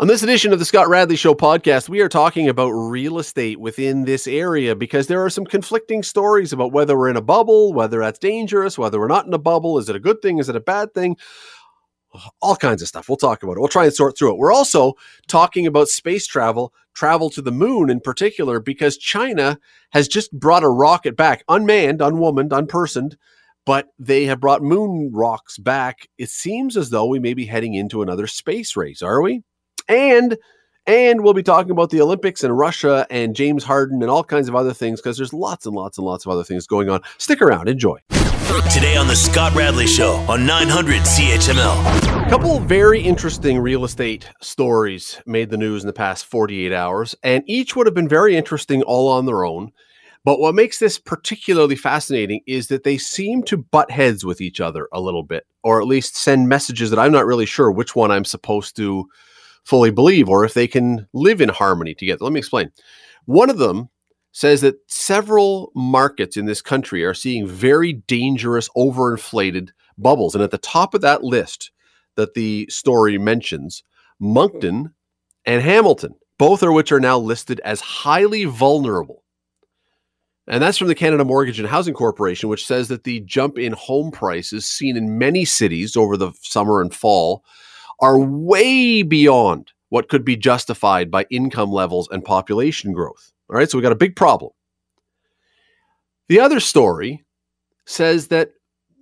On this edition of the Scott Radley Show podcast, we are talking about real estate within this area because there are some conflicting stories about whether we're in a bubble, whether that's dangerous, whether we're not in a bubble. Is it a good thing? Is it a bad thing? All kinds of stuff. We'll talk about it. We'll try and sort through it. We're also talking about space travel, travel to the moon in particular, because China has just brought a rocket back, unmanned, unwomaned, unpersoned, but they have brought moon rocks back. It seems as though we may be heading into another space race, are we? And and we'll be talking about the Olympics and Russia and James Harden and all kinds of other things because there's lots and lots and lots of other things going on. Stick around, enjoy. Today on the Scott Radley Show on 900 CHML. A couple very interesting real estate stories made the news in the past 48 hours, and each would have been very interesting all on their own. But what makes this particularly fascinating is that they seem to butt heads with each other a little bit, or at least send messages that I'm not really sure which one I'm supposed to fully believe or if they can live in harmony together. Let me explain. One of them says that several markets in this country are seeing very dangerous, overinflated bubbles. And at the top of that list that the story mentions, Moncton and Hamilton, both of which are now listed as highly vulnerable. And that's from the Canada Mortgage and Housing Corporation, which says that the jump in home prices seen in many cities over the summer and fall are way beyond what could be justified by income levels and population growth. All right, so we've got a big problem. The other story says that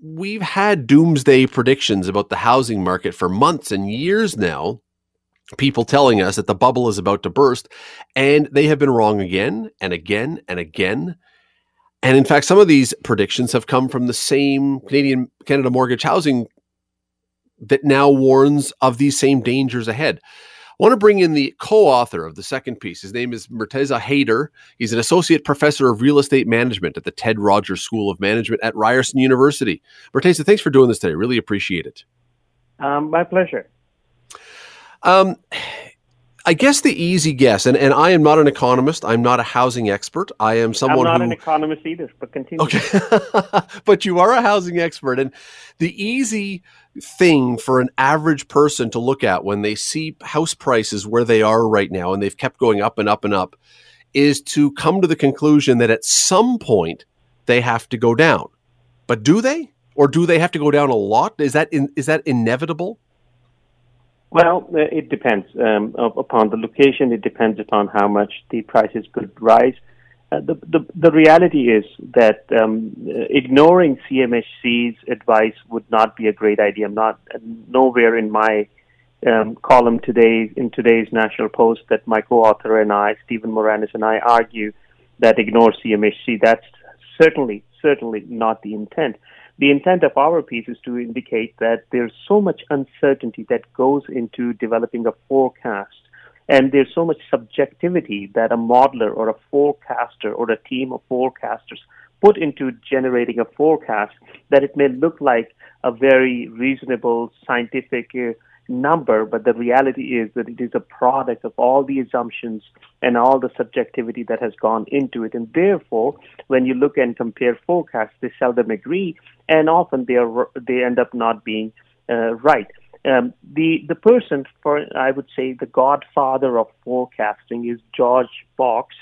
we've had doomsday predictions about the housing market for months and years now. People telling us that the bubble is about to burst, and they have been wrong again and again and again. And in fact, some of these predictions have come from the same Canadian Canada Mortgage Housing that now warns of these same dangers ahead. I want to bring in the co-author of the second piece. His name is Murtaza Haider. He's an associate professor of real estate management at the Ted Rogers School of Management at Ryerson University. Murtaza, thanks for doing this today. Really appreciate it. Um, my pleasure. Um, I guess the easy guess, and, and I am not an economist. I'm not a housing expert. I am someone I'm not who, an economist either, but continue. Okay. but you are a housing expert. And the easy thing for an average person to look at when they see house prices where they are right now, and they've kept going up and up and up, is to come to the conclusion that at some point they have to go down. But do they? Or do they have to go down a lot? Is that in, is that inevitable? Well, it depends um, upon the location. It depends upon how much the prices could rise. Uh, the, the, the reality is that um, ignoring CMHC's advice would not be a great idea. I'm not nowhere in my um, column today in today's National Post that my co-author and I, Stephen Moranis and I, argue that ignore CMHC. That's certainly certainly not the intent. The intent of our piece is to indicate that there's so much uncertainty that goes into developing a forecast. And there's so much subjectivity that a modeler or a forecaster or a team of forecasters put into generating a forecast that it may look like a very reasonable scientific uh, number, but the reality is that it is a product of all the assumptions and all the subjectivity that has gone into it. And therefore, when you look and compare forecasts, they seldom agree, and often they are they end up not being uh, right. Um, the the person for I would say the godfather of forecasting is George Box,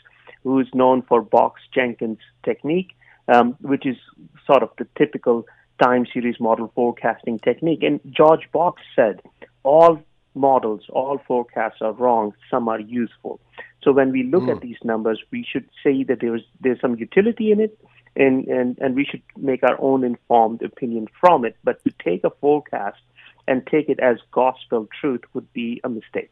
who is known for Box Jenkins technique, um, which is sort of the typical time series model forecasting technique. And George Box said all models, all forecasts are wrong, some are useful. So when we look mm. at hmm. these numbers, we should say that there's there's some utility in it, and, and, and we should make our own informed opinion from it. But to take a forecast and take it as gospel truth would be a mistake.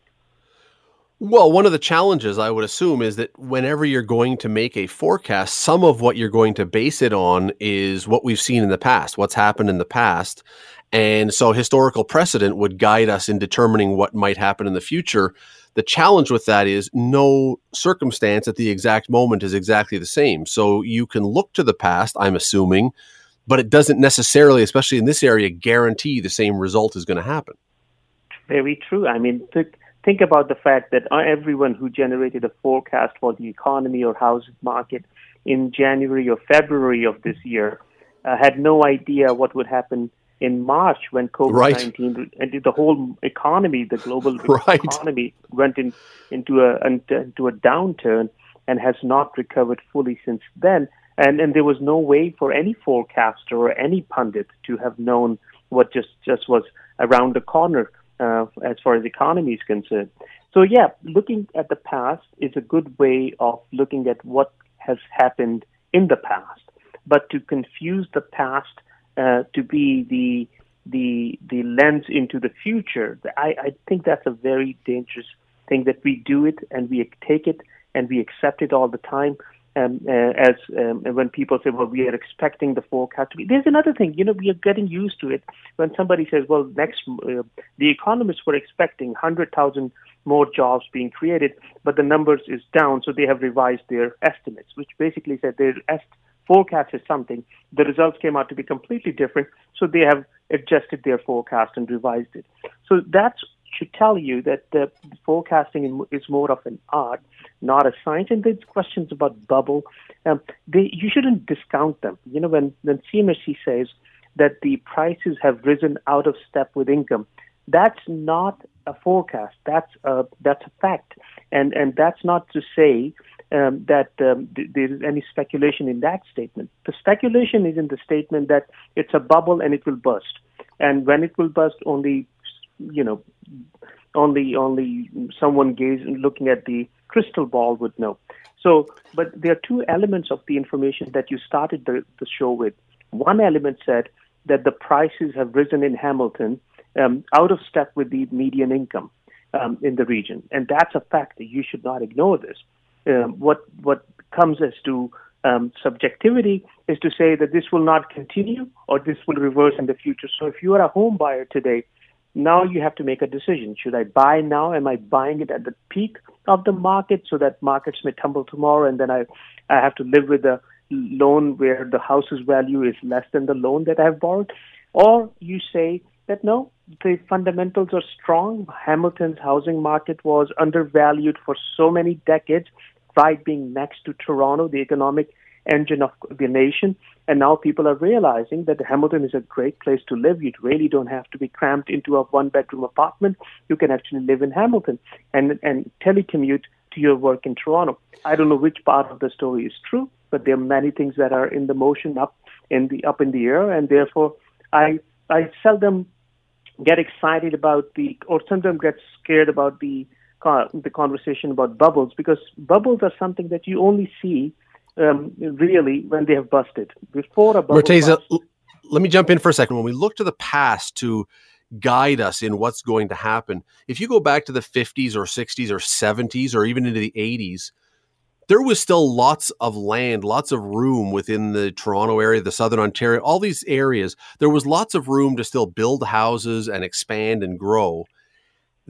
Well, one of the challenges I would assume is that whenever you're going to make a forecast, some of what you're going to base it on is what we've seen in the past, what's happened in the past. And so historical precedent would guide us in determining what might happen in the future. The challenge with that is no circumstance at the exact moment is exactly the same. So you can look to the past, I'm assuming, but it doesn't necessarily, especially in this area, guarantee the same result is going to happen. Very true. I mean, th- think about the fact that everyone who generated a forecast for the economy or housing market in January or February of this year uh, had no idea what would happen in March when COVID nineteen right. and the whole economy, the global right. economy, went in into a into a downturn and has not recovered fully since then. And and there was no way for any forecaster or any pundit to have known what just just was around the corner uh, as far as the economy is concerned. So yeah, looking at the past is a good way of looking at what has happened in the past. But to confuse the past uh, to be the the the lens into the future. I, I think that's a very dangerous thing that we do it and we take it and we accept it all the time. Um, uh, as um, when people say, "Well, we are expecting the forecast to be," there's another thing. You know, we are getting used to it. When somebody says, "Well, next," uh, the economists were expecting hundred thousand more jobs being created, but the numbers is down, so they have revised their estimates, which basically said their est- forecasted something. The results came out to be completely different, so they have adjusted their forecast and revised it. So that should tell you that the forecasting is more of an art, not a science. And there's questions about bubble. Um, they, you shouldn't discount them. You know, when, when CMHC says that the prices have risen out of step with income, that's not a forecast. That's a, that's a fact. And, and that's not to say um, that um, th- there is any speculation in that statement. The speculation is in the statement that it's a bubble and it will burst, and when it will burst, only you know, only only someone gazing looking at the crystal ball would know. So, but there are two elements of the information that you started the, the show with. One element said that the prices have risen in Hamilton um, out of step with the median income um, in the region, and that's a fact that you should not ignore this um, what what comes as to um, subjectivity is to say that this will not continue or this will reverse in the future. So if you are a home buyer today, now you have to make a decision. Should I buy now? Am I buying it at the peak of the market so that markets may tumble tomorrow and then I, I have to live with a loan where the house's value is less than the loan that I've borrowed? Or you say that no, the fundamentals are strong. Hamilton's housing market was undervalued for so many decades right being next to Toronto, the economic engine of the nation. And now people are realizing that Hamilton is a great place to live. You really don't have to be cramped into a one bedroom apartment. You can actually live in Hamilton and, and telecommute to your work in Toronto. I don't know which part of the story is true, but there are many things that are in the motion up in the up in the air, and therefore I I seldom get excited about the or sometimes get scared about the the conversation about bubbles because bubbles are something that you only see um, really when they have busted. Before a bubble Murtaza, bust, let me jump in for a second. When we look to the past to guide us in what's going to happen, if you go back to the 50s or 60s or 70s or even into the 80s, there was still lots of land, lots of room within the Toronto area, the Southern Ontario, all these areas. There was lots of room to still build houses and expand and grow.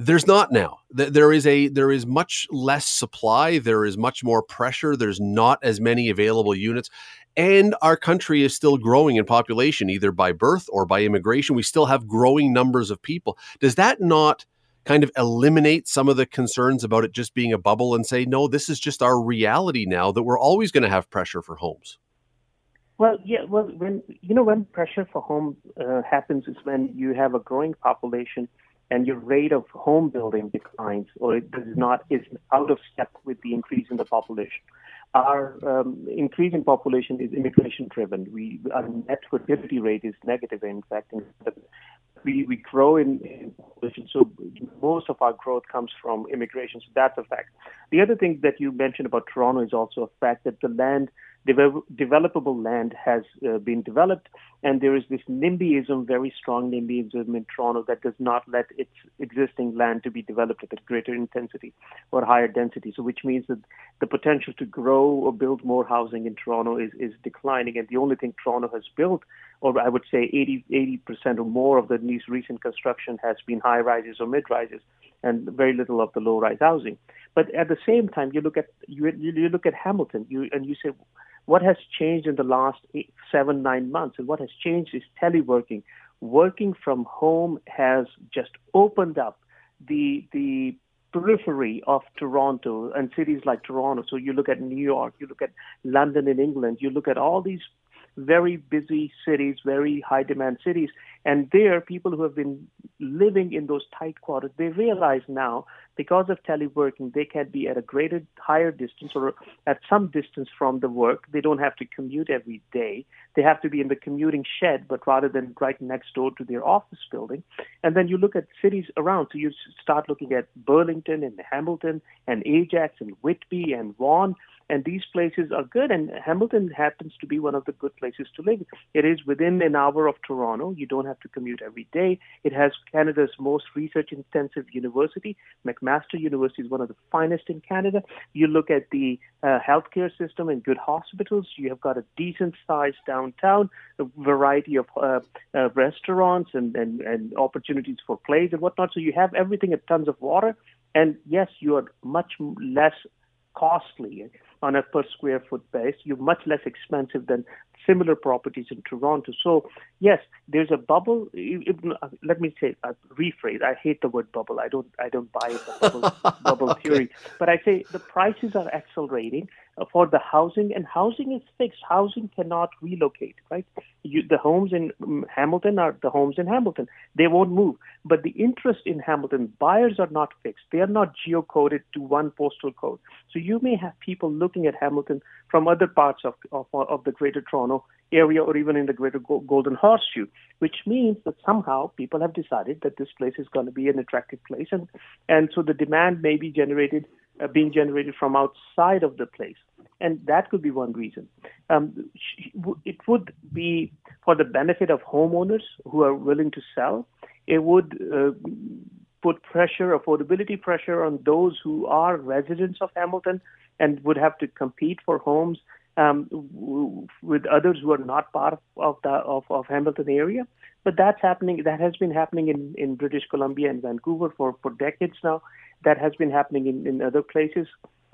There's not now. There is a there is much less supply. There is much more pressure. There's not as many available units, and our country is still growing in population, either by birth or by immigration. We still have growing numbers of people. Does that not kind of eliminate some of the concerns about it just being a bubble and say, no, this is just our reality now that we're always going to have pressure for homes? Well, yeah. Well, when you know when pressure for home uh, happens is when you have a growing population and your rate of home building declines or it does not is out of step with the increase in the population. Our um, increase in population is immigration driven. We our net fertility rate is negative. In fact, we we grow in, in population, so most of our growth comes from immigration. So that's a fact. The other thing that you mentioned about Toronto is also a fact that the land developable land has uh, been developed, and there is this NIMBYism, very strong NIMBYism in Toronto that does not let its existing land to be developed at a greater intensity or higher density. So, which means that the potential to grow or build more housing in Toronto is, is declining, and the only thing Toronto has built, or I would say 80 percent or more of the recent construction has been high rises or mid rises, and very little of the low rise housing. But at the same time, you look at you, you look at Hamilton, you and you say what has changed in the last eight, seven, nine months? And what has changed is teleworking. Working from home has just opened up the the periphery of Toronto and cities like Toronto. So you look at New York, you look at London in England, you look at all these very busy cities, very high demand cities, And there, people who have been living in those tight quarters, they realize now because of teleworking, they can be at a greater, higher distance or at some distance from the work. They don't have to commute every day. They have to be in the commuting shed, but rather than right next door to their office building. And then you look at cities around. So you start looking at Burlington and Hamilton and Ajax and Whitby and Vaughan and these places are good. And Hamilton happens to be one of the good places to live. It is within an hour of Toronto. You don't have to commute every day. It has Canada's most research intensive university. McMaster University is one of the finest in Canada. You look at the uh, healthcare system and good hospitals. You have got a decent sized downtown, a variety of uh, uh, restaurants and, and, and opportunities for plays and whatnot. So you have everything at tons of water. And yes, you are much less costly on a per square foot base. You're much less expensive than similar properties in Toronto. So yes, there's a bubble. let me say, uh, rephrase. I hate the word bubble. I don't. I don't buy the bubble, bubble okay. theory. But I say the prices are accelerating for the housing, and housing is fixed. Housing cannot relocate, right? You, the homes in Hamilton are the homes in Hamilton. They won't move. But the interest in Hamilton, buyers are not fixed. They are not geocoded to one postal code. So you may have people looking at Hamilton from other parts of, of, of the Greater Toronto area or even in the Greater Golden Horseshoe, which means that somehow people have decided that this place is going to be an attractive place, and and so the demand may be generated uh, being generated from outside of the place. And that could be one reason. Um, it would be for the benefit of homeowners who are willing to sell. It would uh, put pressure, affordability pressure on those who are residents of Hamilton and would have to compete for homes um, with others who are not part of the of, of Hamilton area. But that's happening. That has been happening in, in British Columbia and Vancouver for, for decades now that has been happening in, in other places.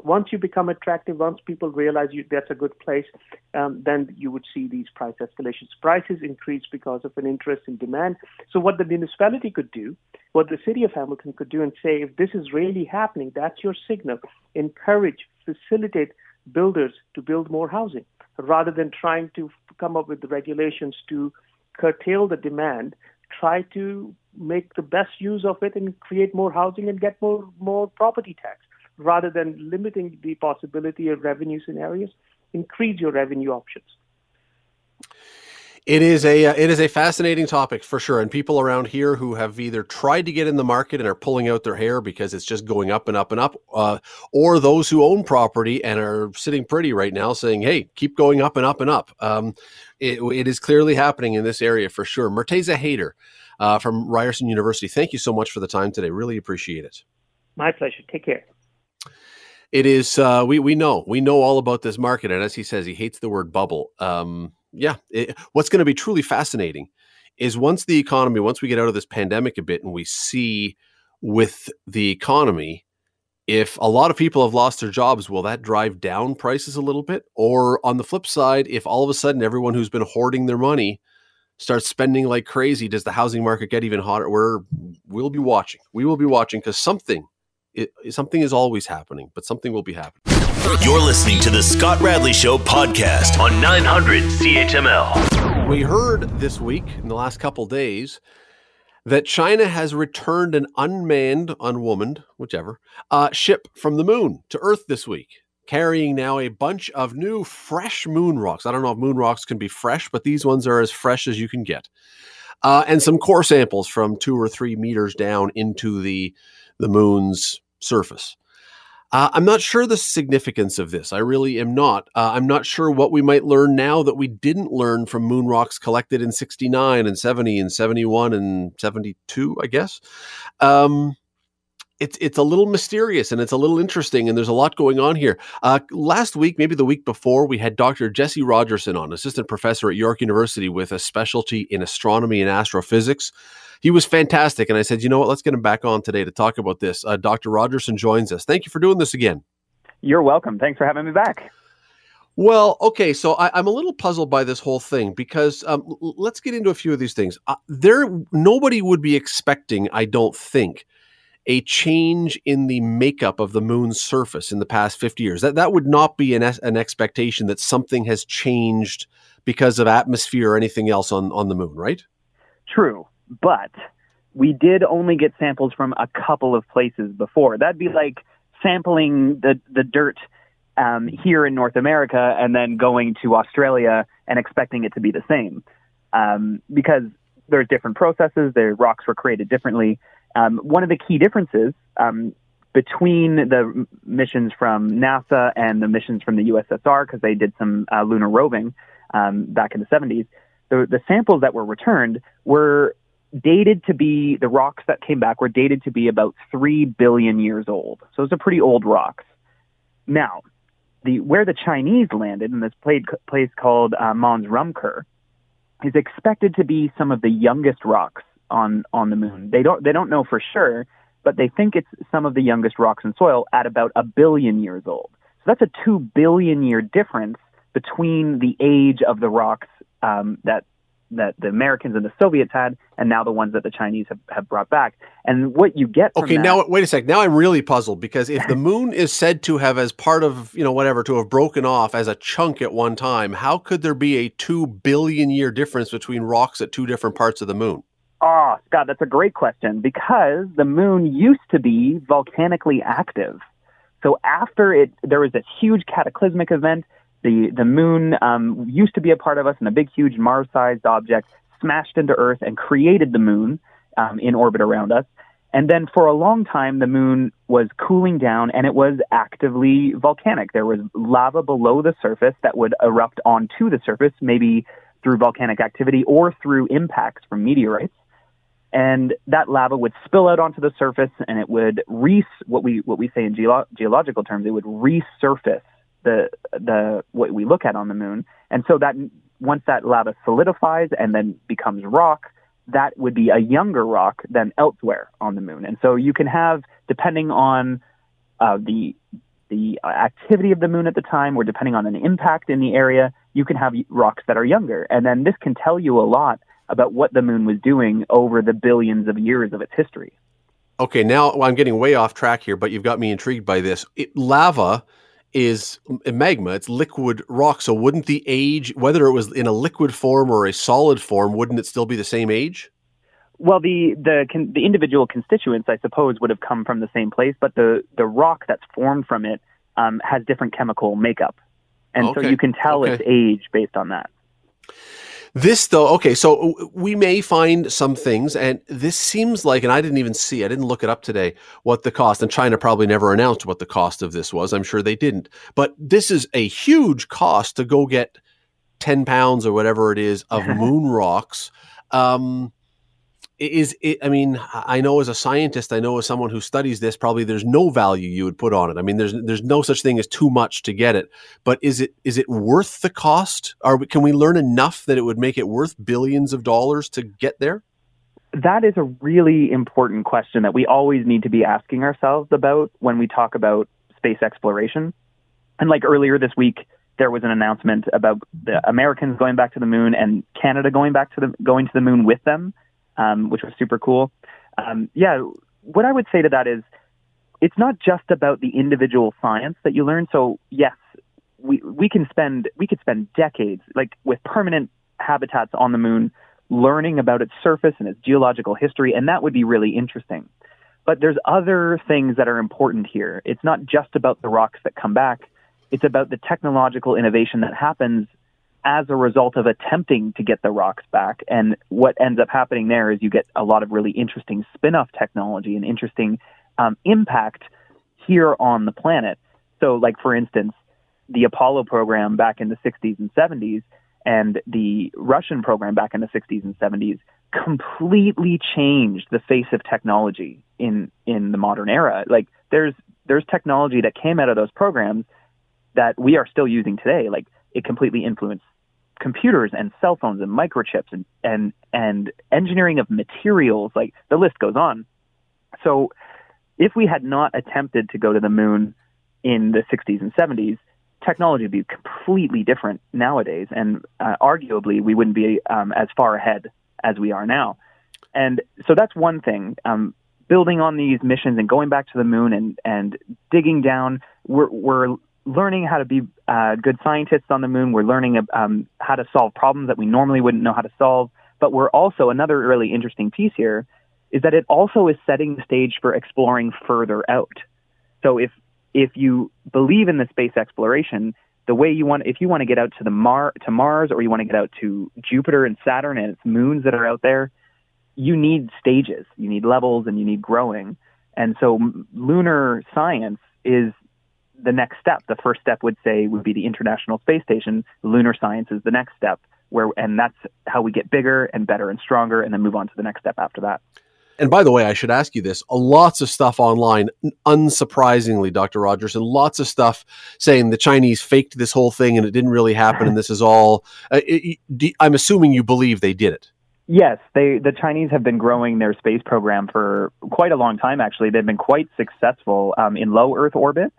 Once you become attractive, once people realize you, that's a good place, um, then you would see these price escalations. Prices increase because of an interest in demand. So, what the municipality could do, what the city of Hamilton could do, and say, if this is really happening, that's your signal. Encourage, facilitate builders to build more housing rather than trying to come up with the regulations to curtail the demand try to make the best use of it and create more housing and get more more property tax rather than limiting the possibility of revenue scenarios increase your revenue options it is a uh, it is a fascinating topic for sure, and people around here who have either tried to get in the market and are pulling out their hair because it's just going up and up and up, uh, or those who own property and are sitting pretty right now, saying, "Hey, keep going up and up and up." Um, it, it is clearly happening in this area for sure. Murtaza Haider uh, from Ryerson University, thank you so much for the time today. Really appreciate it. My pleasure. Take care it is uh, we we know we know all about this market, and as he says, he hates the word bubble. Um, yeah, it, what's going to be truly fascinating is once the economy, once we get out of this pandemic a bit, and we see with the economy, if a lot of people have lost their jobs, will that drive down prices a little bit? Or on the flip side, if all of a sudden everyone who's been hoarding their money starts spending like crazy, does the housing market get even hotter? We're we'll be watching. We will be watching because something it, something is always happening, but something will be happening. You're listening to the Scott Radley Show podcast on 900 CHML. We heard this week, in the last couple days, that China has returned an unmanned, unwomaned, whichever, uh, ship from the moon to Earth this week, carrying now a bunch of new fresh moon rocks. I don't know if moon rocks can be fresh, but these ones are as fresh as you can get. Uh, and some core samples from two or three meters down into the the moon's surface. Uh, I'm not sure the significance of this. I really am not. Uh, I'm not sure what we might learn now that we didn't learn from moon rocks collected in 69 and 70 and 71 and 72, I guess. Um, it's it's a little mysterious and it's a little interesting and there's a lot going on here. Uh, last week, maybe the week before, we had Dr. Jesse Rogerson on, assistant professor at York University with a specialty in astronomy and astrophysics he was fantastic. And I said, you know what? Let's get him back on today to talk about this. Uh, Dr. Rogerson joins us. Thank you for doing this again. You're welcome. Thanks for having me back. Well, okay, so I, am a little puzzled by this whole thing because um, let's get into a few of these things. Uh, there, nobody would be expecting, I don't think, a change in the makeup of the moon's surface in the past 50 years. That that would not be an, an expectation that something has changed because of atmosphere or anything else on on the moon, right? True, but we did only get samples from a couple of places before. That'd be like sampling the the dirt um, here in North America and then going to Australia and expecting it to be the same, um, because there's different processes. The rocks were created differently. Um, one of the key differences um, between the missions from NASA and the missions from the USSR, because they did some uh, lunar roving um, back in the 70s, the, the samples that were returned were dated to be the rocks that came back were dated to be about three billion years old. So it's a pretty old rocks. Now, the where the Chinese landed in this place called uh, Mons Rumker is expected to be some of the youngest rocks on on the moon. They don't they don't know for sure, but they think it's some of the youngest rocks in soil at about a billion years old. So that's a two billion year difference between the age of the rocks um, that that the Americans and the Soviets had, and now the ones that the Chinese have, have brought back. And what you get okay, that, now wait a sec. Now I'm really puzzled because if the moon is said to have, as part of you know whatever, to have broken off as a chunk at one time, how could there be a two billion year difference between rocks at two different parts of the moon? Oh, Scott, that's a great question because the moon used to be volcanically active. So after it, there was this huge cataclysmic event the, the moon um, used to be a part of us, and a big, huge Mars sized object smashed into Earth and created the moon um, in orbit around us. And then for a long time, the moon was cooling down and it was actively volcanic. There was lava below the surface that would erupt onto the surface, maybe through volcanic activity or through impacts from meteorites. And that lava would spill out onto the surface and it would re, what we, what we say in geolo- geological terms, it would resurface the the what we look at on the moon. And so that once that lava solidifies and then becomes rock, that would be a younger rock than elsewhere on the moon. And so you can have, depending on uh, the the activity of the moon at the time, or depending on an impact in the area, you can have rocks that are younger. And then this can tell you a lot about what the moon was doing over the billions of years of its history. Okay, now well, I'm getting way off track here, but you've got me intrigued by this. It, lava is a magma. It's liquid rock. So wouldn't the age, whether it was in a liquid form or a solid form, wouldn't it still be the same age? Well, the the the individual constituents, I suppose, would have come from the same place, but the the rock that's formed from it um, has different chemical makeup, and okay. so you can tell okay. its age based on that. This though, okay, so we may find some things, and this seems like, and I didn't even see, I didn't look it up today, what the cost, and China probably never announced what the cost of this was. I'm sure they didn't. But this is a huge cost to go get 10 pounds or whatever it is of moon rocks. Um, is it i mean i know as a scientist i know as someone who studies this probably there's no value you would put on it. I mean there's there's no such thing as too much to get it. But is it is it worth the cost? Or can we learn enough that it would make it worth billions of dollars to get there? That is a really important question that we always need to be asking ourselves about when we talk about space exploration. And like earlier this week there was an announcement about the Americans going back to the moon and Canada going back to the going to the moon with them um, which was super cool. Um, yeah, what I would say to that is it's not just about the individual science that you learn. So yes, we we can spend we could spend decades like with permanent habitats on the moon learning about its surface and its geological history, and that would be really interesting. But there's other things that are important here. It's not just about the rocks that come back. It's about the technological innovation that happens as a result of attempting to get the rocks back. And what ends up happening there is you get a lot of really interesting spin off technology and interesting um, impact here on the planet. So, like, for instance, the Apollo program back in the 60s and 70s and the Russian program back in the 60s and 70s completely changed the face of technology in in the modern era. Like there's there's technology that came out of those programs that we are still using today. Like it completely influenced computers and cell phones and microchips and, and, and engineering of materials, like the list goes on. So if we had not attempted to go to the moon in the 60s and 70s, technology would be completely different nowadays. And uh, arguably, we wouldn't be um, as far ahead as we are now. And so that's one thing. Um, building on these missions and going back to the moon and, and digging down, we're, we're learning how to be uh, good scientists on the moon. We're learning um, how to solve problems that we normally wouldn't know how to solve. But we're also another really interesting piece here is that it also is setting the stage for exploring further out. So if if you believe in the space exploration, the way you want if you want to get out to the Mar to Mars or you want to get out to Jupiter and Saturn and its moons that are out there, you need stages, you need levels, and you need growing. And so lunar science is the next step. The first step would say would be the International Space Station. Lunar science is the next step, where and that's how we get bigger and better and stronger, and then move on to the next step after that. And by the way, I should ask you this: lots of stuff online, unsurprisingly, Dr. Rogers, and lots of stuff saying the Chinese faked this whole thing and it didn't really happen, and this is all. Uh, it, it, I'm assuming you believe they did it. Yes, they the Chinese have been growing their space program for quite a long time. Actually, they've been quite successful um, in low Earth orbit.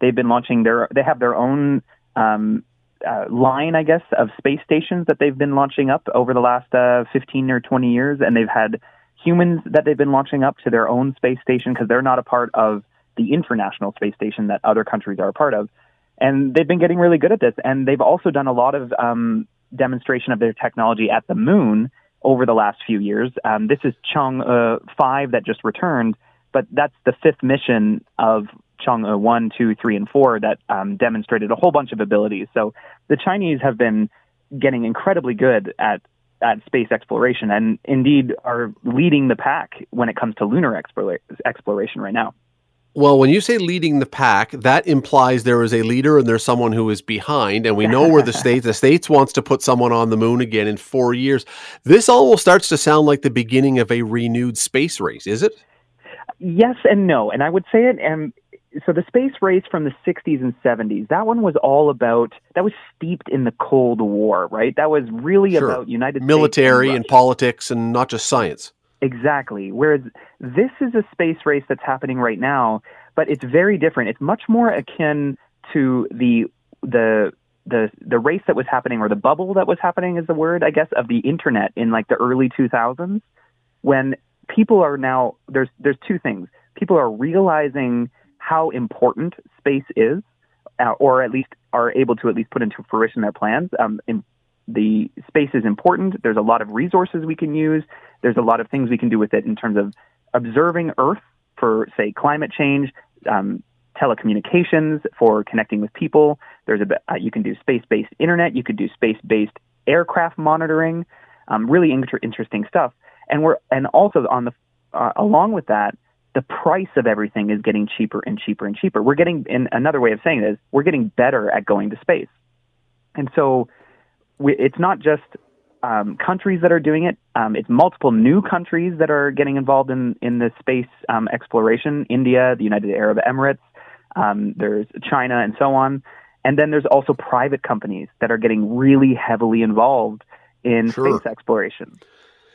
They've been launching their they have their own um, uh, line, I guess, of space stations that they've been launching up over the last uh, 15 or 20 years, and they've had humans that they've been launching up to their own space station because they're not a part of the international space station that other countries are a part of. And they've been getting really good at this, and they've also done a lot of um, demonstration of their technology at the moon over the last few years. Um, this is Chang'e 5 that just returned, but that's the fifth mission of Chang'e 1, 2, 3, and 4 that um, demonstrated a whole bunch of abilities. So the Chinese have been getting incredibly good at at space exploration and indeed are leading the pack when it comes to lunar explore- exploration right now. Well, when you say leading the pack, that implies there is a leader and there's someone who is behind. And we know where the states, the states wants to put someone on the moon again in four years. This almost starts to sound like the beginning of a renewed space race, is it? Yes and no. And I would say it, and so the space race from the 60s and 70s, that one was all about, that was steeped in the Cold War, right? That was really sure. about United Military States and, and politics and not just science. Exactly. Whereas this is a space race that's happening right now, but it's very different. It's much more akin to the the the the race that was happening or the bubble that was happening is the word, I guess, of the internet in like the early 2000s when people are now there's there's two things. People are realizing how important space is, uh, or at least are able to at least put into fruition their plans. Um, in, the space is important. There's a lot of resources we can use. There's a lot of things we can do with it in terms of observing Earth for, say, climate change, um, telecommunications for connecting with people. There's a uh, you can do space-based internet. You could do space-based aircraft monitoring. Um, really inter- interesting stuff. And we're and also on the uh, along with that, the price of everything is getting cheaper and cheaper and cheaper. We're getting, in another way of saying it is, we're getting better at going to space. And so we, it's not just um, countries that are doing it. Um, it's multiple new countries that are getting involved in, in this space um, exploration. India, the United Arab Emirates, um, there's China, and so on. And then there's also private companies that are getting really heavily involved in Sure. space exploration.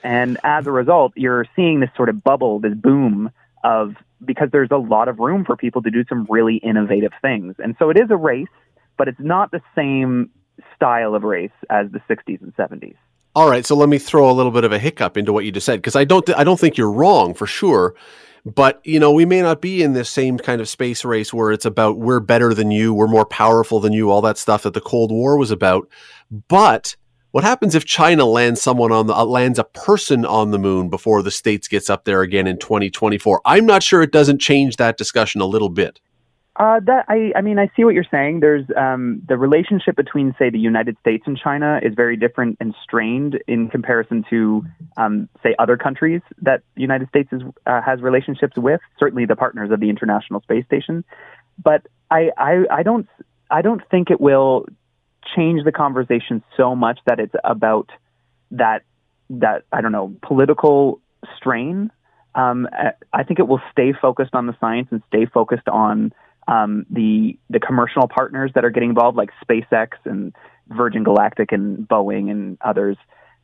And as a result, you're seeing this sort of bubble, this boom of because there's a lot of room for people to do some really innovative things. And so it is a race, but it's not the same style of race as the 60s and 70s. All right, so let me throw a little bit of a hiccup into what you just said because I don't th- I don't think you're wrong for sure, but you know we may not be in this same kind of space race where it's about we're better than you, we're more powerful than you, all that stuff that the Cold War was about. But what happens if China lands someone on the uh, lands a person on the moon before the states gets up there again in 2024? I'm not sure it doesn't change that discussion a little bit. Uh, that I, I mean, I see what you're saying. There's um, the relationship between, say, the United States and China is very different and strained in comparison to, um, say, other countries that the United States is, uh, has relationships with. Certainly, the partners of the International Space Station. But I, I, I don't, I don't think it will change the conversation so much that it's about that, that I don't know, political strain. Um, I- I think it will stay focused on the science and stay focused on um, the the commercial partners that are getting involved, like SpaceX and Virgin Galactic and Boeing and others.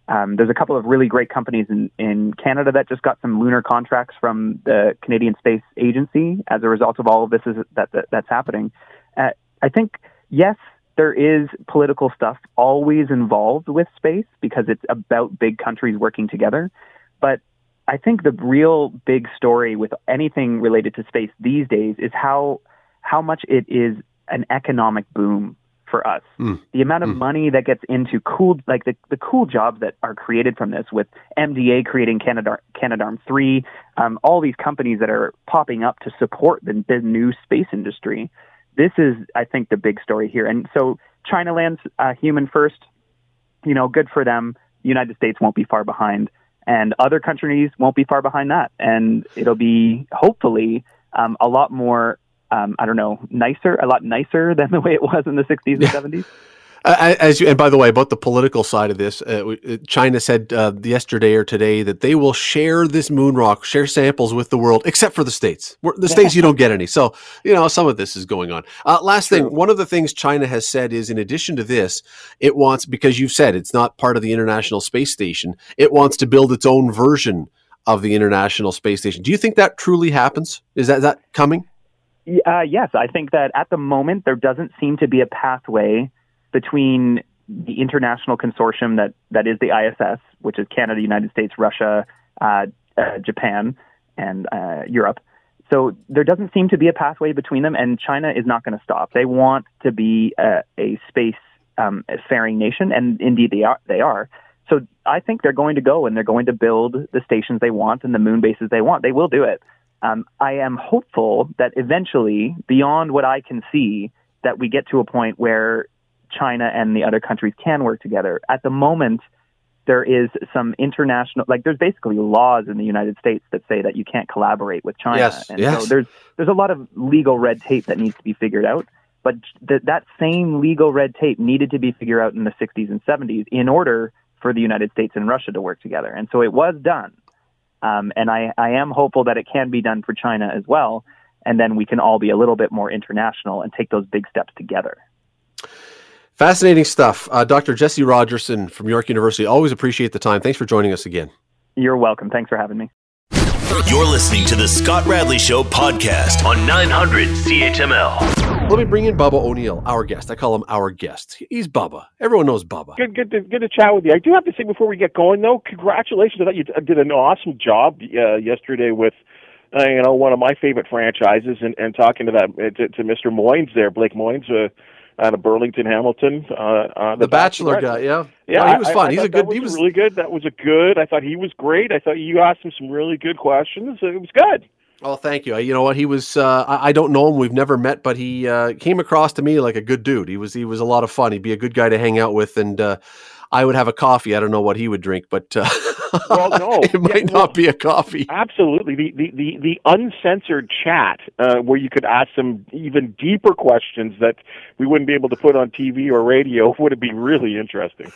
Um, there's a couple of really great companies in, in Canada that just got some lunar contracts from the Canadian Space Agency as a result of all of this is, that, that that's happening. Uh, I think yes, there is political stuff always involved with space because it's about big countries working together, but I think the real big story with anything related to space these days is how how much it is an economic boom for us. Mm. The amount of Mm. money that gets into cool, like the, the cool jobs that are created from this, with MDA creating Canada Canadarm three, um, all these companies that are popping up to support the, the new space industry. This is, I think, the big story here. And so China lands uh, human first. You know, good for them. United States won't be far behind, and other countries won't be far behind that. And it'll be hopefully um, a lot more um, I don't know, nicer, a lot nicer than the way it was in the 60s and 70s. Uh, as you, and by the way, about the political side of this, uh, China said uh, yesterday or today that they will share this moon rock, share samples with the world, except for the states. The states you don't get any. So you know some of this is going on. Uh, last True. thing, one of the things China has said is, in addition to this, it wants because you've said it's not part of the International Space Station. It wants to build its own version of the International Space Station. Do you think that truly happens? Is that is that coming? Uh, yes, I think that at the moment there doesn't seem to be a pathway between the international consortium that, that is the ISS, which is Canada, United States, Russia, uh, uh, Japan, and uh, Europe. So there doesn't seem to be a pathway between them, and China is not going to stop. They want to be a, a space um, faring nation, and indeed they are. They are. So I think they're going to go and they're going to build the stations they want and the moon bases they want. They will do it. Um, I am hopeful that eventually, beyond what I can see, that we get to a point where China and the other countries can work together. At the moment, there is some international, like there's basically laws in the United States that say that you can't collaborate with China, Yes, and yes. so there's there's a lot of legal red tape that needs to be figured out. But th- that same legal red tape needed to be figured out in the 60s and 70s in order for the United States and Russia to work together, and so it was done. Um, and I, I am hopeful that it can be done for China as well. And then we can all be a little bit more international and take those big steps together. Fascinating stuff. Uh, Dr. Jesse Rogerson from York University. Always appreciate the time. Thanks for joining us again. You're welcome. Thanks for having me. You're listening to the Scott Radley Show podcast on 900 CHML. Let me bring in Bubba O'Neil, our guest. I call him our guest. He's Bubba. Everyone knows Bubba. Good, good, to, good to chat with you. I do have to say before we get going, though, congratulations! I thought you did an awesome job uh, yesterday with, uh, you know, one of my favorite franchises, and, and talking to that uh, to, to Mr. Moynes there, Blake Moynes, uh, out of Burlington, Hamilton. Uh, uh, The, Bachelor guy, yeah. Yeah, he was I- fun. I He's a good. He was really good. That was a good. I thought he was great. I thought you asked him some really good questions. It was good. Oh, thank you. You know what? He was. Uh, I, I don't know him. We've never met, but he uh, came across to me like a good dude. He was. He was a lot of fun. He'd be a good guy to hang out with, and uh, I would have a coffee. I don't know what he would drink, but uh, Well, no. it might Yeah, well- not be a coffee. Absolutely, the the the, the uncensored chat uh, where you could ask some even deeper questions that we wouldn't be able to put on TV or radio would be really interesting.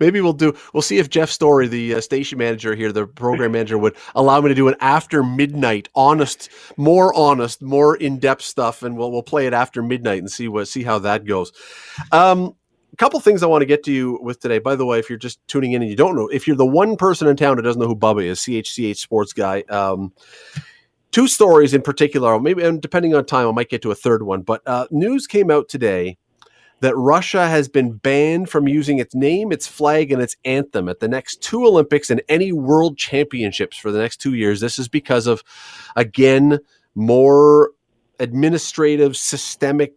Maybe we'll do. We'll see if Jeff Story, the uh, station manager here, the program manager, would allow me to do an after midnight, honest, more honest, more in depth stuff, and we'll we'll play it after midnight and see what see how that goes. Um, a couple things I want to get to you with today. By the way, if you're just tuning in and you don't know, if you're the one person in town who doesn't know who Bubba is, CHCH sports guy. Um, two stories in particular. Maybe, and depending on time, I might get to a third one. But uh, news came out today that Russia has been banned from using its name, its flag, and its anthem at the next two Olympics and any world championships for the next two years. This is because of, again, more administrative, systemic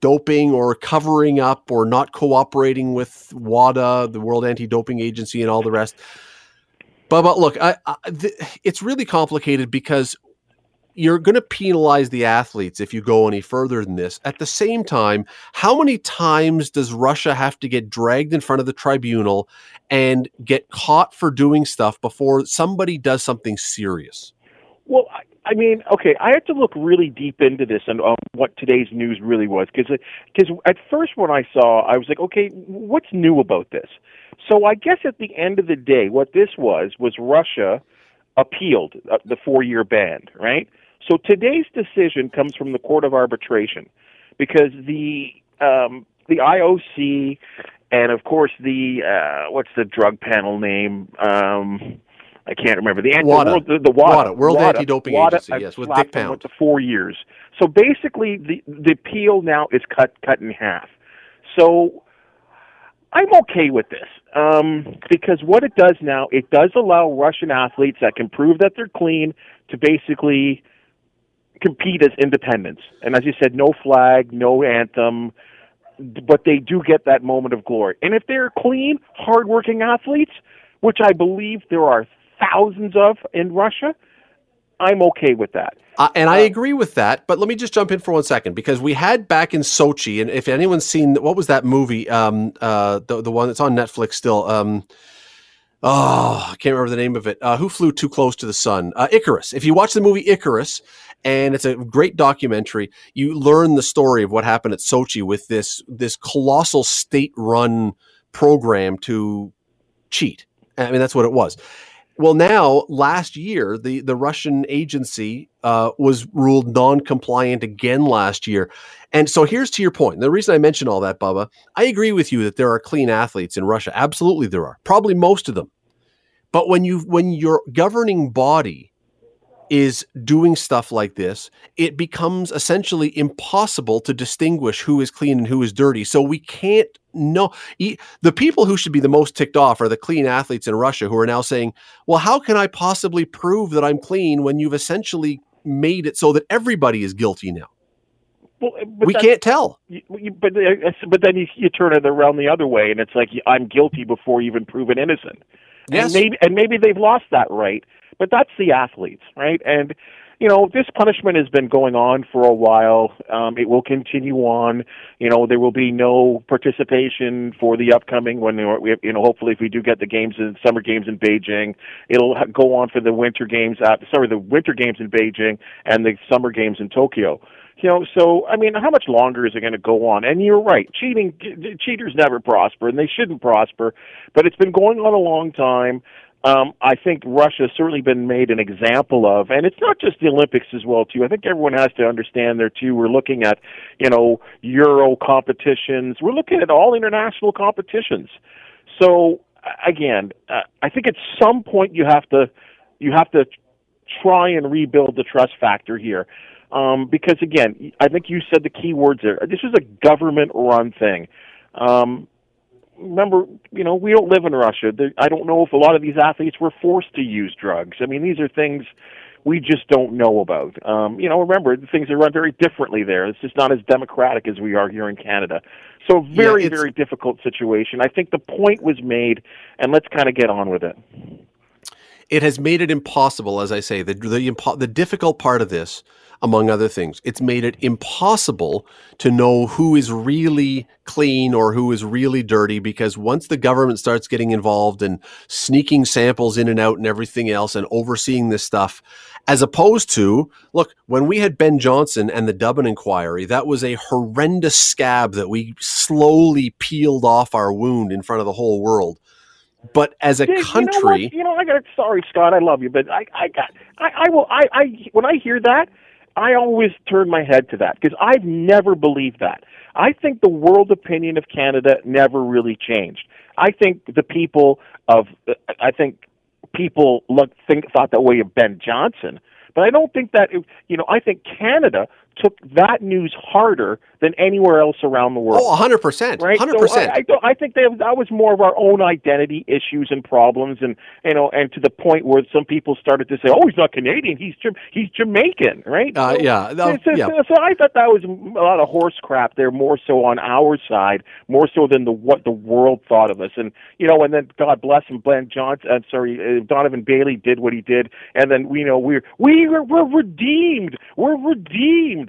doping or covering up or not cooperating with WADA, the World Anti Doping Agency, and all the rest. But, but look, I, I, th- it's really complicated because you're going to penalize the athletes if you go any further than this. At the same time, how many times does Russia have to get dragged in front of the tribunal and get caught for doing stuff before somebody does something serious? Well, I, I mean, okay, I had to look really deep into this and um, what today's news really was because because at first when I saw, I was like, okay, what's new about this? So I guess at the end of the day, what this was was Russia appealed uh, the four-year ban, right? So today's decision comes from the Court of Arbitration because the um, the IOC and of course the uh, what's the drug panel name? Um, I can't remember the anti WADA. World, the, the WADA, WADA, World Anti-Doping WADA, Agency, uh, yes, with Dick Pound. with the four years. So basically, the the appeal now is cut cut in half. So I'm okay with this um, because what it does now, it does allow Russian athletes that can prove that they're clean to basically compete as independents. And as you said, no flag, no anthem. but they do get that moment of glory. And if they're clean, hardworking athletes, which I believe there are thousands of in Russia, I'm okay with that. Uh, and I agree with that, but let me just jump in for one second because we had back in Sochi, and if anyone's seen what was that movie, um, uh, the the one that's on Netflix still, um, oh, I can't remember the name of it. Uh, Who flew too close to the sun? Uh, Icarus. If you watch the movie Icarus, and it's a great documentary, you learn the story of what happened at Sochi with this this colossal state run program to cheat. I mean, that's what it was. Well, now last year, the the Russian agency uh, was ruled non-compliant again last year, and so here's to your point. The reason I mention all that, Bubba, I agree with you that there are clean athletes in Russia. Absolutely, there are. Probably most of them. But when you when your governing body is doing stuff like this, it becomes essentially impossible to distinguish who is clean and who is dirty. So we can't know. The people who should be the most ticked off are the clean athletes in Russia who are now saying, well, how can I possibly prove that I'm clean when you've essentially made it so that everybody is guilty now? Well, we can't tell. You, but uh, but then you, you turn it around the other way, and it's like I'm guilty before you've even proven innocent. Yes. And maybe and maybe they've lost that right. But that's the athletes, right? And you know, this punishment has been going on for a while. Um, it will continue on. You know, there will be no participation for the upcoming when we, you know, hopefully if we do get the games in summer games in Beijing, it'll go on for the winter games. At, sorry, the winter games in Beijing and the summer games in Tokyo. You know, so I mean, how much longer is it going to go on? And you're right, cheating, cheaters never prosper, and they shouldn't prosper. But it's been going on a long time um, I think Russia has certainly been made an example of, and it's not just the Olympics as well too. I think everyone has to understand there too. We're looking at, you know, Euro competitions. We're looking at all international competitions. So again, uh, I think at some point you have to, you have to try and rebuild the trust factor here. Um, because again, I think you said the key words there. This is a government-run thing. Um, remember, you know, we don't live in Russia. I don't know if a lot of these athletes were forced to use drugs. I mean, these are things we just don't know about. Um, you know, remember, things are run very differently there. It's just not as democratic as we are here in Canada. So, very, yeah, very difficult situation. I think the point was made, and let's kind of get on with it. It has made it impossible, as I say, the the, the difficult part of this among other things. It's made it impossible to know who is really clean or who is really dirty because once the government starts getting involved and sneaking samples in and out and everything else and overseeing this stuff, as opposed to, look, when we had Ben Johnson and the Dubin inquiry, that was a horrendous scab that we slowly peeled off our wound in front of the whole world. But as a country, you know, you know, I got sorry, Scott, I love you, but I, I got, I, I will, I, I, when I hear that, I always turn my head to that because I've never believed that. I think the world opinion of Canada never really changed. I think the people of I think people look think thought that way of Ben Johnson, but I don't think that you know I think Canada took that news harder than anywhere else around the world. Oh, 100%. Right? 100%. So I, I, I think they, that was more of our own identity issues and problems and you know and to the point where some people started to say, "Oh, he's not Canadian, he's he's Jamaican," right? Uh, so, yeah. So, yeah. So I thought that was a lot of horse crap there more so on our side, more so than the what the world thought of us. And you know, and then God bless him, Ben Johnson, I'm sorry, uh, Donovan Bailey did what he did and then you know we're we were we're redeemed. We're redeemed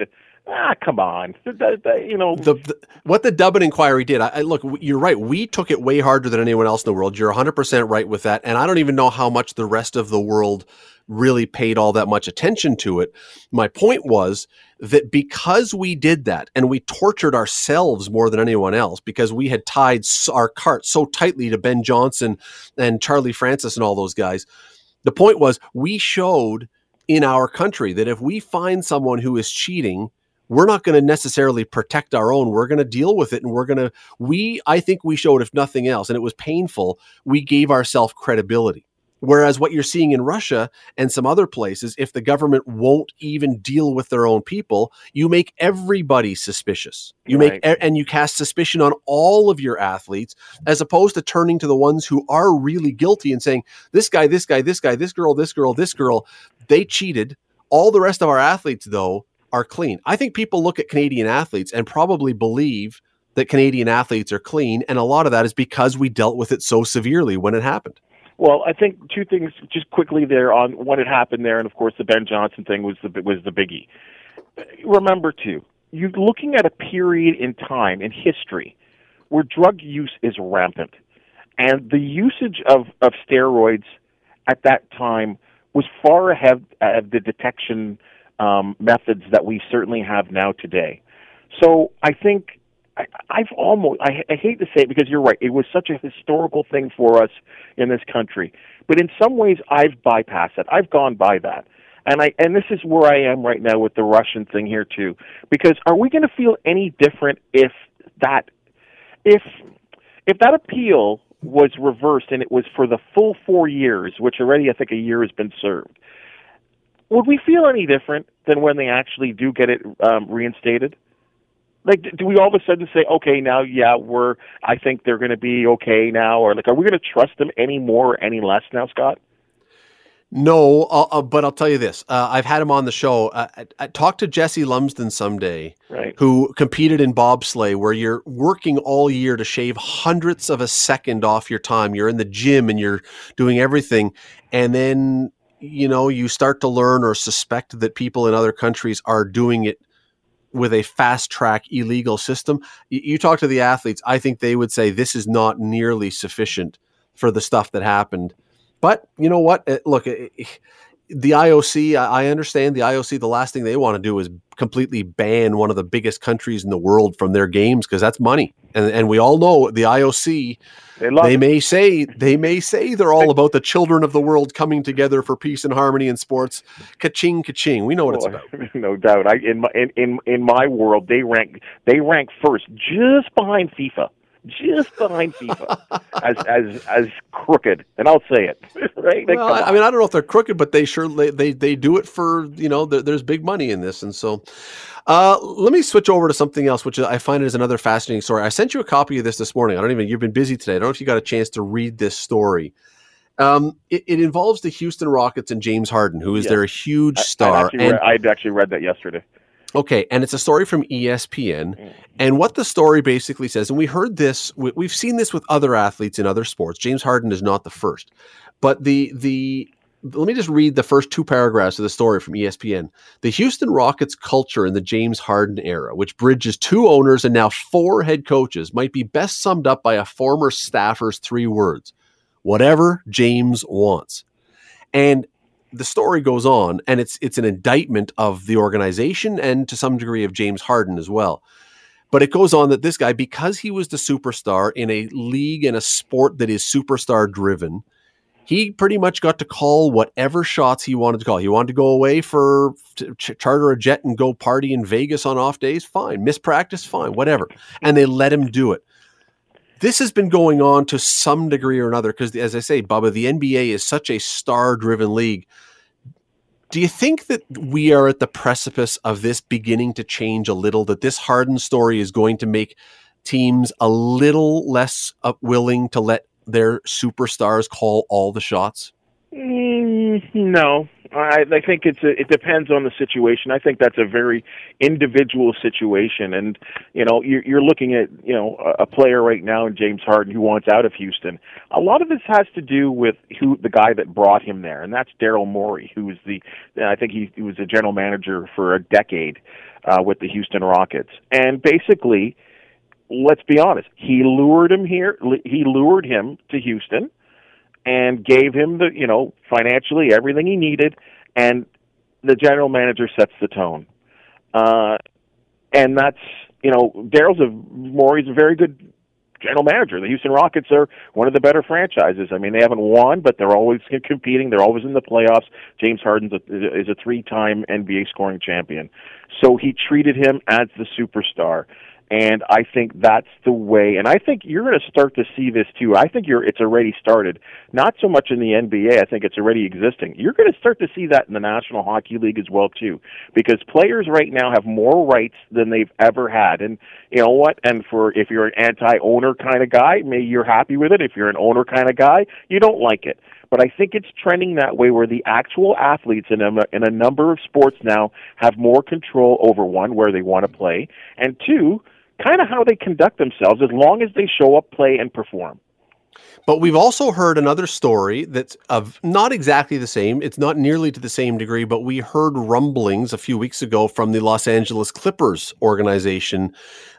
ah, come on, the, the, the, you know the, what the Dubin inquiry did. I, I, look, you're right. We took it way harder than anyone else in the world. You're 100 percent right with that, and I don't even know how much the rest of the world really paid all that much attention to it. My point was that because we did that and we tortured ourselves more than anyone else because we had tied our cart so tightly to Ben Johnson and Charlie Francis and all those guys. The point was we showed in our country that if we find someone who is cheating we're not going to necessarily protect our own. We're going to deal with it and we're going to, we, I think we showed, if nothing else, and it was painful, we gave ourselves credibility. Whereas what you're seeing in Russia and some other places, if the government won't even deal with their own people, you make everybody suspicious. You right. make and you cast suspicion on all of your athletes, as opposed to turning to the ones who are really guilty and saying, "This guy, this guy, this guy, this girl, this girl, this girl, they cheated." All the rest of our athletes, though, are clean. I think people look at Canadian athletes and probably believe that Canadian athletes are clean, and a lot of that is because we dealt with it so severely when it happened. Well, I think two things just quickly there on what had happened there, and of course the Ben Johnson thing was the was the biggie. Remember too, you're looking at a period in time in history where drug use is rampant, and the usage of of steroids at that time was far ahead of the detection um, methods that we certainly have now today. So I think I, I've almost I, I hate to say it because you're right. It was such a historical thing for us in this country, but in some ways I've bypassed it. I've gone by that. And I and this is where I am right now with the Russian thing here too. Because are we going to feel any different if that if if that appeal was reversed and it was for the full 4 years, which already I think a year has been served? Would we feel any different than when they actually do get it um, reinstated? like do we all of a sudden say okay now yeah we're i think they're going to be okay now or like are we going to trust them any more or any less now scott no uh, uh, but i'll tell you this uh, i've had him on the show uh, I, I talked to jesse lumsden someday right. who competed in bobsleigh where you're working all year to shave hundredths of a second off your time you're in the gym and you're doing everything and then you know you start to learn or suspect that people in other countries are doing it with a fast track illegal system. You, you talk to the athletes, I think they would say this is not nearly sufficient for the stuff that happened. But you know what? Look, the IOC, I understand the IOC, the last thing they want to do is completely ban one of the biggest countries in the world from their games because that's money. And, and we all know the IOC they, they may say they may say they're all about the children of the world coming together for peace and harmony in sports. Kaching, kaching. We know what it's about. no doubt. I, in my in, in in my world, they rank they rank first, just behind FIFA just behind FIFA as as as crooked, and I'll say it. right? Well, I, I, mean, I don't know if they're crooked, but they sure they they, they do it for you know. There's big money in this, and so uh, let me switch over to something else, which I find is another fascinating story. I sent you a copy of this this morning. I don't even, you've been busy today. I don't know if you got a chance to read this story. Um, it, it, involves the Houston Rockets and James Harden, who is yes. their huge star. I, actually, and, read, I'd actually read that yesterday. Okay, and it's a story from ESPN. Mm. And what the story basically says, and we heard this, we've seen this with other athletes in other sports. James Harden is not the first, but the the let me just read the first two paragraphs of the story from ESPN. The Houston Rockets culture in the James Harden era, which bridges two owners and now four head coaches, might be best summed up by a former staffer's three words whatever James wants. And the story goes on, and it's it's an indictment of the organization and to some degree of James Harden as well. But it goes on that this guy, because he was the superstar in a league and a sport that is superstar driven, he pretty much got to call whatever shots he wanted to call. He wanted to go away for ch- charter a jet and go party in Vegas on off days. Fine. Miss practice. Fine. Whatever. And they let him do it. This has been going on to some degree or another because, as I say, Bubba, the NBA is such a star driven league. Do you think that we are at the precipice of this beginning to change a little? That this Harden story is going to make teams a little less willing to let their superstars call all the shots? Mm, no, I, I think it's a, it depends on the situation. I think that's a very individual situation, and you know you're, you're looking at you know a, player right now in James Harden who wants out of Houston. A lot of this has to do with who the guy that brought him there, and that's Daryl Morey, who was the I think he, he was a general manager for a decade uh, with the Houston Rockets, and basically let's be honest, he lured him here. He lured him to Houston and gave him the, you know, financially everything he needed, and the general manager sets the tone. Uh, and that's, you know, Daryl's a Morey's a very good general manager. The Houston Rockets are one of the better franchises. I mean, they haven't won, but they're always competing. They're always in the playoffs. James Harden is a three-time NBA scoring champion, so he treated him as the superstar. And I think that's the way. And I think you're going to start to see this too. I think you're, it's already started. Not so much in the NBA. I think it's already existing. You're going to start to see that in the National Hockey League as well too, because players right now have more rights than they've ever had. And you know what? And for if you're an anti-owner kind of guy, maybe you're happy with it. If you're an owner kind of guy, you don't like it but I think it's trending that way where the actual athletes in a, in a number of sports now have more control over one, where they want to play, and two, kind of how they conduct themselves as long as they show up, play, and perform. But we've also heard another story that's of not exactly the same. It's not nearly to the same degree, but we heard rumblings a few weeks ago from the Los Angeles Clippers organization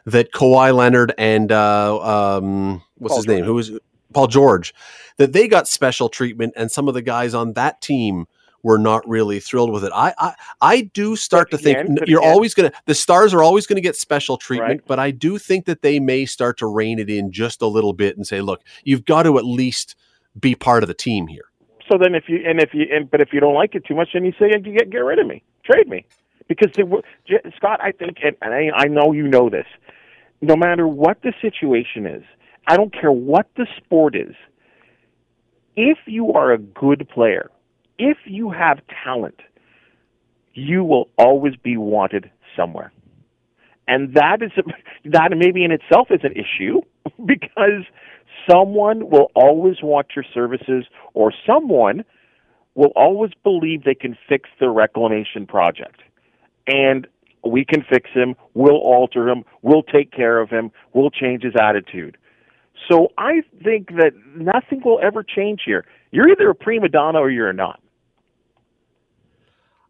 that Kawhi Leonard and uh, um, what's Paul his name, George. who was Paul George, that they got special treatment, and some of the guys on that team were not really thrilled with it. I I, I do start But to think again- but you're again- always gonna the stars are always gonna get special treatment, Right. but I do think that they may start to rein it in just a little bit and say, look, you've got to at least be part of the team here. So then, if you and if you and but if you don't like it too much, then you say you get get rid of me, trade me, because they were, Scott. I think, and I, I know you know this. No matter what the situation is, I don't care what the sport is. If you are a good player, if you have talent, you will always be wanted somewhere, and that is that maybe in itself is an issue because someone will always want your services or someone will always believe they can fix the reclamation project. And we can fix him, we'll alter him, we'll take care of him, we'll change his attitude. So I think that nothing will ever change here. You're either a prima donna or you're not.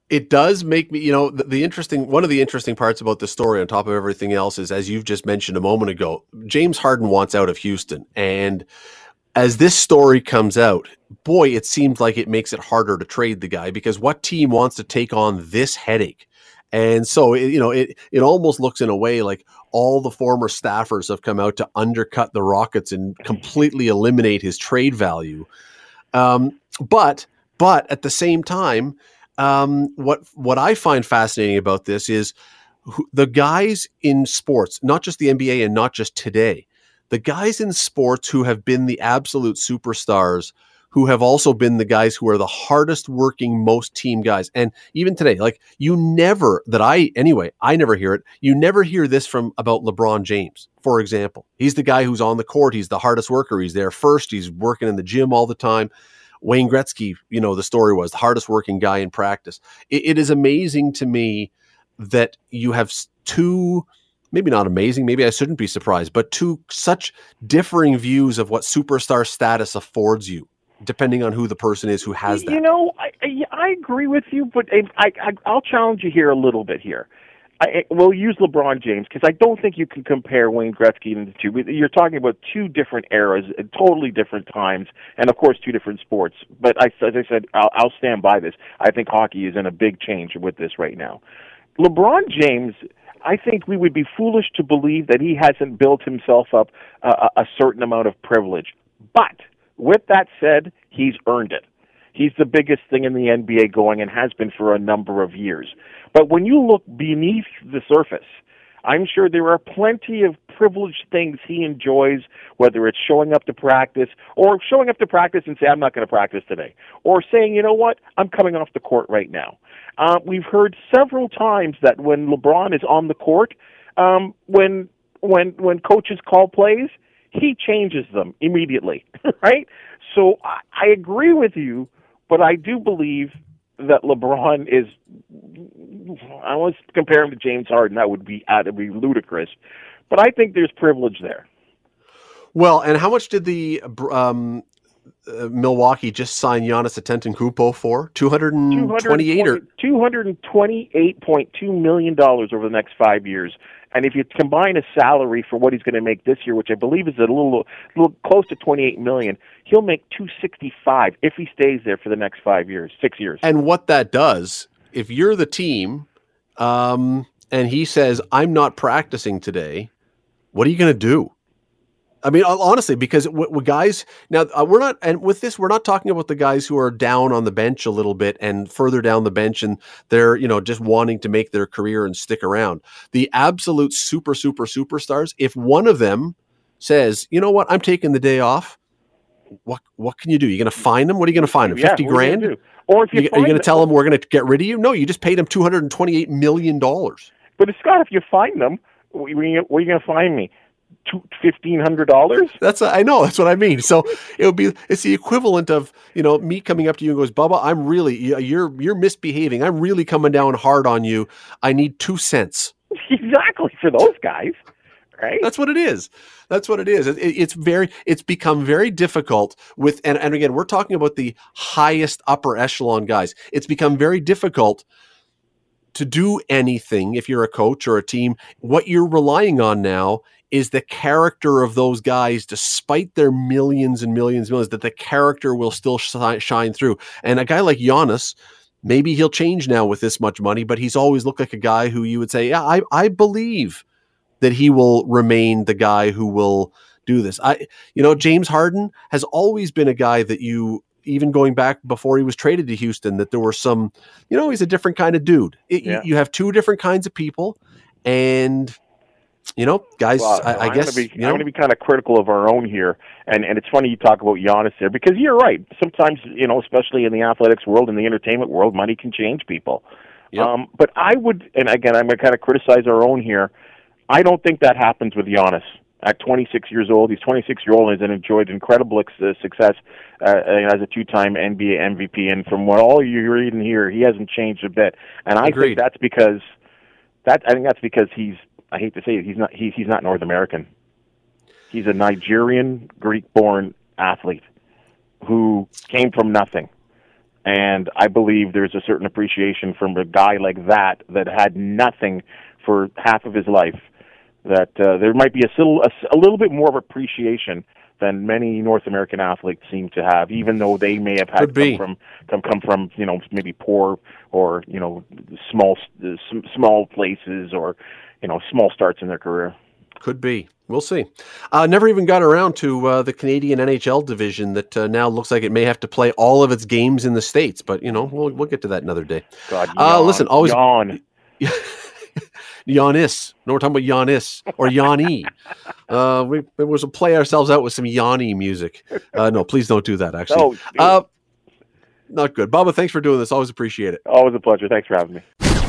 It does make me, you know, the, the interesting one of the interesting parts about this story, on top of everything else, is as you've just mentioned a moment ago, James Harden wants out of Houston, and as this story comes out, boy, it seems like it makes it harder to trade the guy because what team wants to take on this headache? And so, it, you know, it it almost looks in a way like all the former staffers have come out to undercut the Rockets and completely eliminate his trade value. Um, but but at the same time, um, what what I find fascinating about this is who, the guys in sports, not just the NBA and not just today, the guys in sports who have been the absolute superstars, who have also been the guys who are the hardest working, most team guys. And even today, like you never that I anyway, I never hear it. You never hear this from about LeBron James, for example. He's the guy who's on the court. He's the hardest worker. He's there first. He's working in the gym all the time. Wayne Gretzky, you know, the story was the hardest working guy in practice. It, it is amazing to me that you have two, maybe not amazing, maybe I shouldn't be surprised, but two such differing views of what superstar status affords you, depending on who the person is who has that. You know, I, I, agree with you, but I, I, I'll challenge you here a little bit here. I, we'll use LeBron James because I don't think you can compare Wayne Gretzky and the two. You're talking about two different eras, at totally different times, and of course two different sports. But I, as I said, I'll, I'll stand by this. I think hockey is in a big change with this right now. LeBron James, I think we would be foolish to believe that he hasn't built himself up a, a certain amount of privilege. But with that said, he's earned it. He's the biggest thing in the NBA going and has been for a number of years. But when you look beneath the surface, I'm sure there are plenty of privileged things he enjoys, whether it's showing up to practice or showing up to practice and say, I'm not going to practice today, or saying, you know what, I'm coming off the court right now. Uh, we've heard several times that when LeBron is on the court, um, when when when coaches call plays, he changes them immediately, right? So I, I agree with you, but I do believe that LeBron is. I was compare him to James Harden. That would be that would be ludicrous, but I think there's privilege there. Well, and how much did the um, uh, Milwaukee just sign Giannis Antetokounmpo for? 228 or 228.2 million dollars over the next 5 years. And if you combine his salary for what he's going to make this year, which I believe is a little little close to 28 million, he'll make 265 if he stays there for the next 5 years, 6 years. And what that does, if you're the team, um, and he says, "I'm not practicing today," what are you going to do? I mean, honestly, because w- w- guys, now uh, we're not, and with this, we're not talking about the guys who are down on the bench a little bit and further down the bench, and they're you know just wanting to make their career and stick around. The absolute super, super, superstars. If one of them says, "You know what, I'm taking the day off," what what can you do? You're going to find them? What are you going to find them? Yeah, Fifty what are you gonna grand? Or if you, You, are you going to tell them we're going to get rid of you? No, you just paid them two hundred and twenty-eight million dollars. But Scott, if you find them, where are you, where are you going to find me? Fifteen hundred dollars? That's I know. That's what I mean. So it would be it's the equivalent of you know me coming up to you and goes, Bubba, I'm really you're you're misbehaving. I'm really coming down hard on you. I need two cents. exactly for those guys, right? That's what it is. That's what it is. It, it's very. It's become very difficult with, and, and again, we're talking about the highest upper echelon guys. It's become very difficult to do anything if you're a coach or a team. What you're relying on now is the character of those guys, despite their millions and millions and millions, that the character will still shi- shine through. And a guy like Giannis, maybe he'll change now with this much money, but he's always looked like a guy who you would say, yeah, I, I believe that he will remain the guy who will do this. I, you know, James Harden has always been a guy that you, even going back before he was traded to Houston, that there were some, you know, he's a different kind of dude. It, Yeah. you, you have two different kinds of people, and you know, guys, Well, I, I guess gonna be, you I'm going to be kind of critical of our own here, and and it's funny you talk about Giannis there because you're right. Sometimes you know, especially in the athletics world, in the entertainment world, money can change people. Yep. Um, but I would, and again, I'm going to kind of criticize our own here. I don't think that happens with Giannis. At 26 years old, he's 26 year old and has enjoyed incredible ex- uh, success uh, as a two-time NBA MVP. And from what all you read and hear, he hasn't changed a bit. And I Agreed. think that's because that I think that's because he's I hate to say it, he's not he's he's not North American. He's a Nigerian Greek-born athlete who came from nothing. And I believe there's a certain appreciation from a guy like that that had nothing for half of his life. That uh, there might be a little a, a little bit more of appreciation than many North American athletes seem to have, even though they may have had come from come come from you know maybe poor or you know small uh, small places or you know small starts in their career. Could be. We'll see. Uh, never even got around to uh, the Canadian NHL division that uh, now looks like it may have to play all of its games in the states. But you know, we'll we'll get to that another day. God, Uh, yawn, listen, always- yawn. Giannis. No, we're talking about Giannis or Yanni. uh, we we was to play ourselves out with some Yanni music. Uh, no, please don't do that. Actually, Oh, uh, not good. Bubba, thanks for doing this. Always appreciate it. always a pleasure. Thanks for having me.